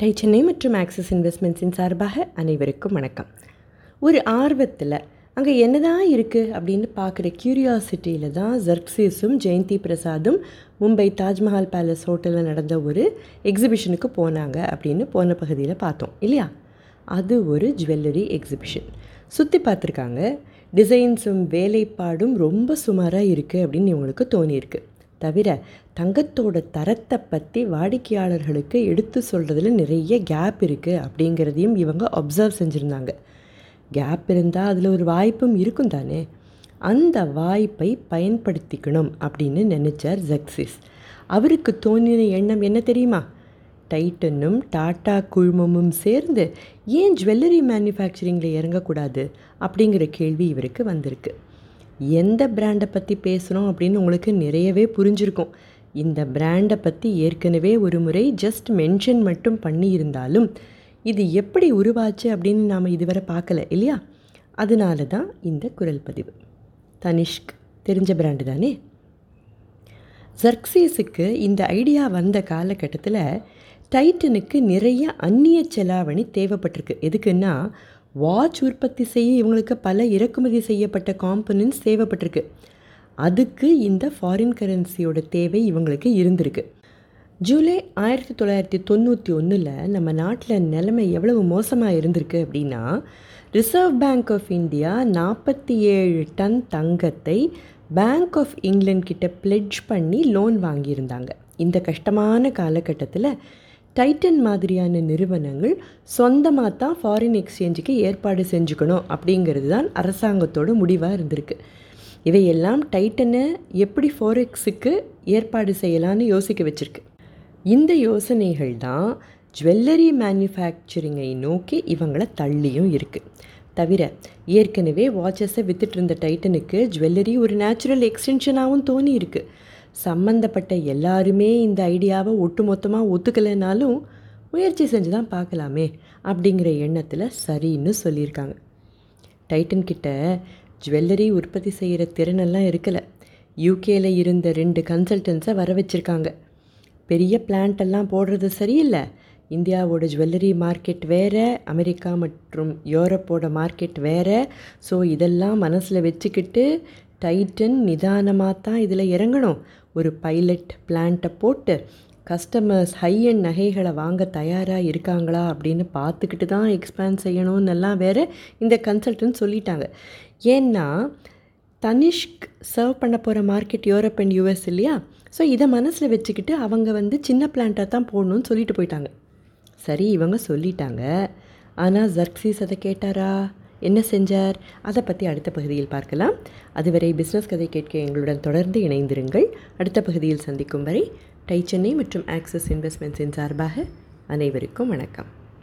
Tie Chennai மற்றும் axis இன்வெஸ்ட்மெண்ட்ஸின் சார்பாக அனைவருக்கும் வணக்கம். ஒரு ஆர்வத்தில் அங்கே என்னதான் இருக்குது அப்படின்னு பார்க்குற க்யூரியாசிட்டியில் தான் ஜர்க்ஸீஸும் ஜெயந்தி பிரசாதும் மும்பை தாஜ்மஹால் பேலஸ் ஹோட்டலில் நடந்த ஒரு எக்ஸிபிஷனுக்கு போனாங்க அப்படின்னு போன பகுதியில் பார்த்தோம் இல்லையா? அது ஒரு ஜுவல்லரி எக்ஸிபிஷன் சுற்றி பார்த்துருக்காங்க டிசைன்ஸும் வேலைப்பாடும் ரொம்ப சுமாராக இருக்குது அப்படின்னு இவங்களுக்கு தோணியிருக்கு. தவிர தங்கத்தோட தரத்தை பற்றி வாடிக்கையாளர்களுக்கு எடுத்து சொல்கிறதுல நிறைய கேப் இருக்குது அப்படிங்கிறதையும் இவங்க அப்சர்வ் செஞ்சுருந்தாங்க. கேப் இருந்தால் அதில் ஒரு வாய்ப்பும் இருக்கும் தானே? அந்த வாய்ப்பை பயன்படுத்திக்கணும் அப்படின்னு நினச்சார் ஜக்சிஸ் அவருக்கு தோணின எண்ணம் என்ன தெரியுமா? டைட்டனும் டாட்டா குழுமமும் சேர்ந்து ஏன் ஜுவல்லரி மேனுஃபேக்சரிங்கில் இறங்கக்கூடாது அப்படிங்கிற கேள்வி இவருக்கு வந்திருக்கு. எந்த பிராண்டை பற்றி பேசுகிறோம் அப்படின்னு உங்களுக்கு நிறையவே புரிஞ்சிருக்கும். இந்த பிராண்டை பற்றி ஏற்கனவே ஒரு முறை ஜஸ்ட் மென்ஷன் மட்டும் பண்ணியிருந்தாலும் இது எப்படி உருவாச்சு அப்படின்னு நாம் இதுவரை பார்க்கல இல்லையா? அதனால தான் இந்த குரல் பதிவு. தனிஷ்க் தெரிஞ்ச பிராண்டு தானே? ஜர்க்சீஸுக்கு இந்த ஐடியா வந்த காலகட்டத்தில் டைட்டனுக்கு நிறைய அந்நிய செலாவணி தேவைப்பட்டிருக்கு. எதுக்குன்னா வாட்ச் உற்பத்தி செய்ய இவங்களுக்கு பல இறக்குமதி செய்யப்பட்ட காம்பனன்ட்ஸ் தேவைப்பட்டிருக்கு. அதுக்கு இந்த ஃபாரின் கரன்சியோட தேவை இவங்களுக்கு இருந்திருக்கு. ஜூலை ஆயிரத்தி தொள்ளாயிரத்தி தொண்ணூற்றி ஒன்றில் நம்ம நாட்டில் நிலைமை எவ்வளவு மோசமாக இருந்திருக்கு அப்படின்னா ரிசர்வ் பேங்க் ஆஃப் இந்தியா நாற்பத்தி ஏழு டன் தங்கத்தை பேங்க் ஆஃப் இங்கிலாண்ட் கிட்ட பிளெட்ஜ் பண்ணி லோன் வாங்கியிருந்தாங்க. இந்த கஷ்டமான காலகட்டத்தில் டைட்டன் மாதிரியான நிறுவனங்கள் சொந்தமாக தான் ஃபாரின் எக்ஸ்சேஞ்சுக்கு ஏற்பாடு செஞ்சுக்கணும் அப்படிங்கிறது தான் அரசாங்கத்தோட முடிவாக இருந்திருக்கு. இவையெல்லாம் டைட்டனை எப்படி ஃபோரெக்ஸுக்கு ஏற்பாடு செய்யலான்னு யோசிக்க வச்சுருக்கு. இந்த யோசனைகள் தான் ஜுவல்லரி மேனுஃபேக்சரிங்கை நோக்கி இவங்கள தள்ளியும் இருக்குது தவிர ஏற்கனவே வாட்சஸை வித்துட்டு இருந்த டைட்டனுக்கு ஜுவல்லரி ஒரு நேச்சுரல் எக்ஸ்டென்ஷனாகவும் தோணி இருக்குது சம்மந்தப்பட்ட எல்லாருமே இந்த ஐடியாவை ஒட்டுமொத்தமாக ஒத்துக்கலைனாலும் முயற்சி செஞ்சு தான் பார்க்கலாமே அப்படிங்கிற எண்ணத்தில் சரின்னு சொல்லியிருக்காங்க. டைட்டன் கிட்ட ஜுவல்லரி உற்பத்தி செய்கிற திறனெல்லாம் இருக்கலை. யூகேயில் இருந்த ரெண்டு கன்சல்டன்ஸை வர வச்சுருக்காங்க. பெரிய பிளான்ட்டெல்லாம் போடுறது சரியில்லை. இந்தியாவோட ஜுவல்லரி மார்க்கெட் வேறு அமெரிக்கா மற்றும் யூரோப்போட மார்க்கெட் வேறு. ஸோ இதெல்லாம் மனசில் வச்சுக்கிட்டு டைட்டன் நிதானமாக தான் இதில் இறங்கணும். ஒரு பைலட் பிளான்ட்டை போட்டு கஸ்டமர்ஸ் ஹை அண்ட் நகைகளை வாங்க தயாராக இருக்காங்களா அப்படின்னு பார்த்துக்கிட்டு தான் எக்ஸ்பேண்ட் செய்யணும்னு எல்லாம் வேறு இந்த கன்சல்டன்ட் சொல்லிட்டாங்க. ஏன்னா தனிஷ்க் சர்வ் பண்ண போகிற மார்க்கெட் யூரோப் அண்ட் யூஎஸ் இல்லையா? ஸோ இதை மனசில் வச்சுக்கிட்டு அவங்க வந்து சின்ன பிளான்ட்டாக தான் போடணும்னு சொல்லிட்டு போயிட்டாங்க. சரி இவங்க சொல்லிட்டாங்க. ஆனால் ஜர்க்ஸீஸ் அதை கேட்டாரா? என்ன செஞ்சார்? அதை பற்றி அடுத்த பகுதியில் பார்க்கலாம். அதுவரை பிஸ்னஸ் கதை கேட்க எங்களுடன் தொடர்ந்து இணைந்திருங்கள். அடுத்த பகுதியில் சந்திக்கும் வரை டை சென்னை மற்றும் ஆக்சிஸ் இன்வெஸ்ட்மெண்ட்ஸின் சார்பாக அனைவருக்கும் வணக்கம்.